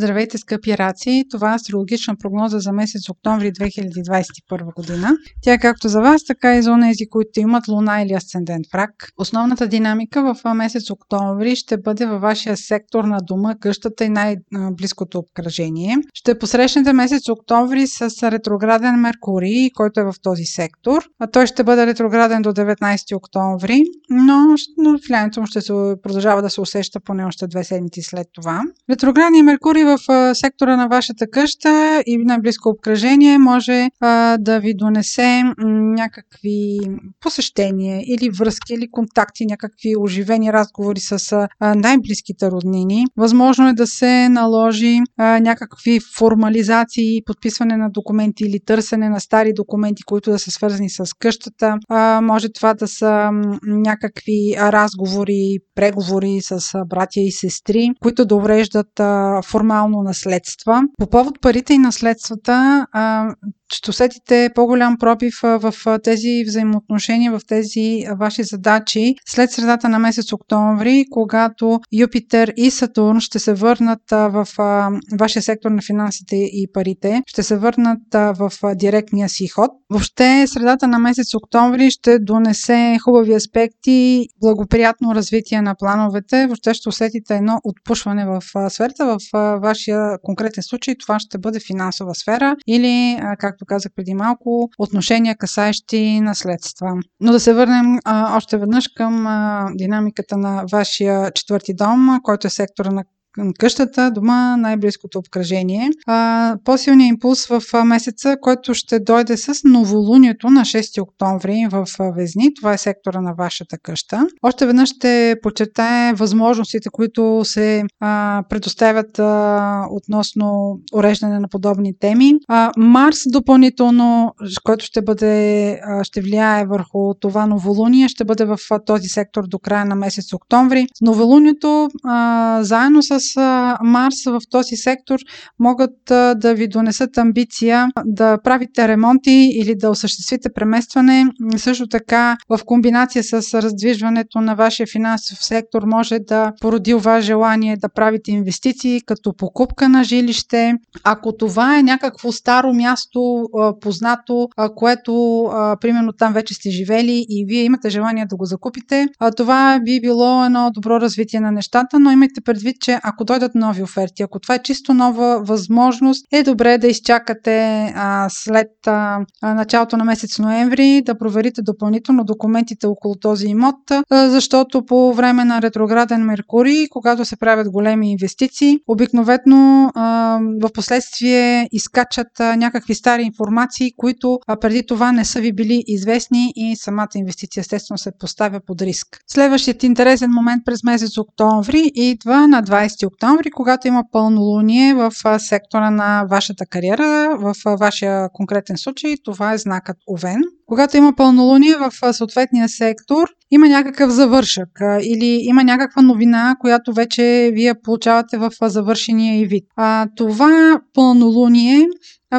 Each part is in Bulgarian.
Здравейте, скъпи раци! Това е астрологична прогноза за месец октомври 2021 година. Тя е както за вас, така и за онези, които имат луна или асцендент в рак. Основната динамика в месец октомври ще бъде във вашия сектор на дома, къщата и най-близкото обкръжение. Ще посрещнете месец октомври с ретрограден Меркурий, който е в този сектор. А той ще бъде ретрограден до 19 октомври, но, но влиянието му ще се продължава да се усеща поне още две седмици след това. Ретроградният Меркурий в сектора на вашата къща и най-близко обкръжение може да ви донесе някакви посещения или връзки или контакти, някакви оживени разговори с най-близките роднини. Възможно е да се наложи някакви формализации, подписване на документи или търсене на стари документи, които да са свързани с къщата. Може това да са някакви разговори, преговори с братя и сестри, които да увреждат а, формално наследства. По повод парите и наследствата, а, ще усетите по-голям пробив в тези взаимоотношения, в тези ваши задачи след средата на месец октомври, когато Юпитер и Сатурн ще се върнат в вашия сектор на финансите и парите, ще се върнат в директния си ход. Въобще средата на месец октомври ще донесе хубави аспекти, благоприятно развитие на плановете. Въобще ще усетите едно отпушване в сферата. В вашия конкретен случай това ще бъде финансова сфера или, както както казах преди малко, отношения касаещи наследства. Но да се върнем а, още веднъж към а, динамиката на вашия четвърти дом, който е сектора на къщата, дома, най-близкото обкръжение. А, по-силният импулс в месеца, който ще дойде с новолунието на 6 октомври в Везни. Това е сектора на вашата къща. Още веднъж ще подчертая възможностите, които се а, предоставят а, относно уреждане на подобни теми. А, Марс допълнително, който ще бъде, а, ще влияе върху това новолуние, ще бъде в този сектор до края на месец октомври. Новолунието а, заедно с Марс в този сектор могат да ви донесат амбиция да правите ремонти или да осъществите преместване. Също така в комбинация с раздвижването на вашия финансов сектор може да породи ваше желание да правите инвестиции като покупка на жилище. Ако това е някакво старо място, познато, което примерно там вече сте живели и вие имате желание да го закупите, това би било едно добро развитие на нещата, но имайте предвид, че ако дойдат нови оферти, ако това е чисто нова възможност, е добре да изчакате а, след а, началото на месец ноември да проверите допълнително документите около този имот, а, защото по време на ретрограден Меркурий, когато се правят големи инвестиции, обикновено а, в последствие изкачат а, някакви стари информации, които а, преди това не са ви били известни и самата инвестиция естествено се поставя под риск. Следващият интересен момент през месец октомври идва на 20 октомври, когато има пълнолуние в сектора на вашата кариера, в вашия конкретен случай това е знакът Овен. Когато има пълнолуние в съответния сектор, има някакъв завършък или има някаква новина, която вече вие получавате в завършения и вид. А, това пълнолуние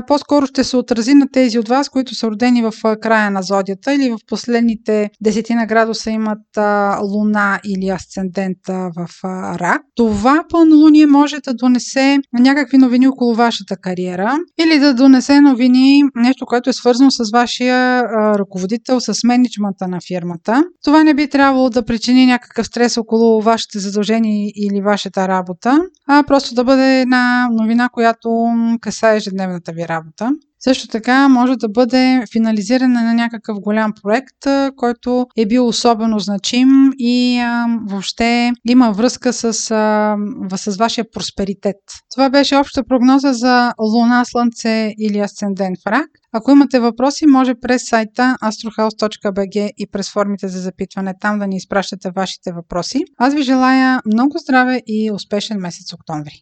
по-скоро ще се отрази на тези от вас, които са родени в края на зодията или в последните десетина градуса имат а, луна или асцендента в а, рак. Това пълнолуние може да донесе някакви новини около вашата кариера или да донесе новини, нещо, което е свързано с вашия а, ръководител, с менеджмента на фирмата. Това не би трябвало да причини някакъв стрес около вашите задължения или вашата работа, а просто да бъде една новина, която касае ежедневната ви работа. Също така може да бъде финализиране на някакъв голям проект, който е бил особено значим и а, въобще има връзка с, а, с вашия просперитет. Това беше обща прогноза за Луна, Слънце или Асцендент в рак. Ако имате въпроси, може през сайта astrohouse.bg и през формите за запитване там да ни изпращате вашите въпроси. Аз ви желая много здраве и успешен месец октомври!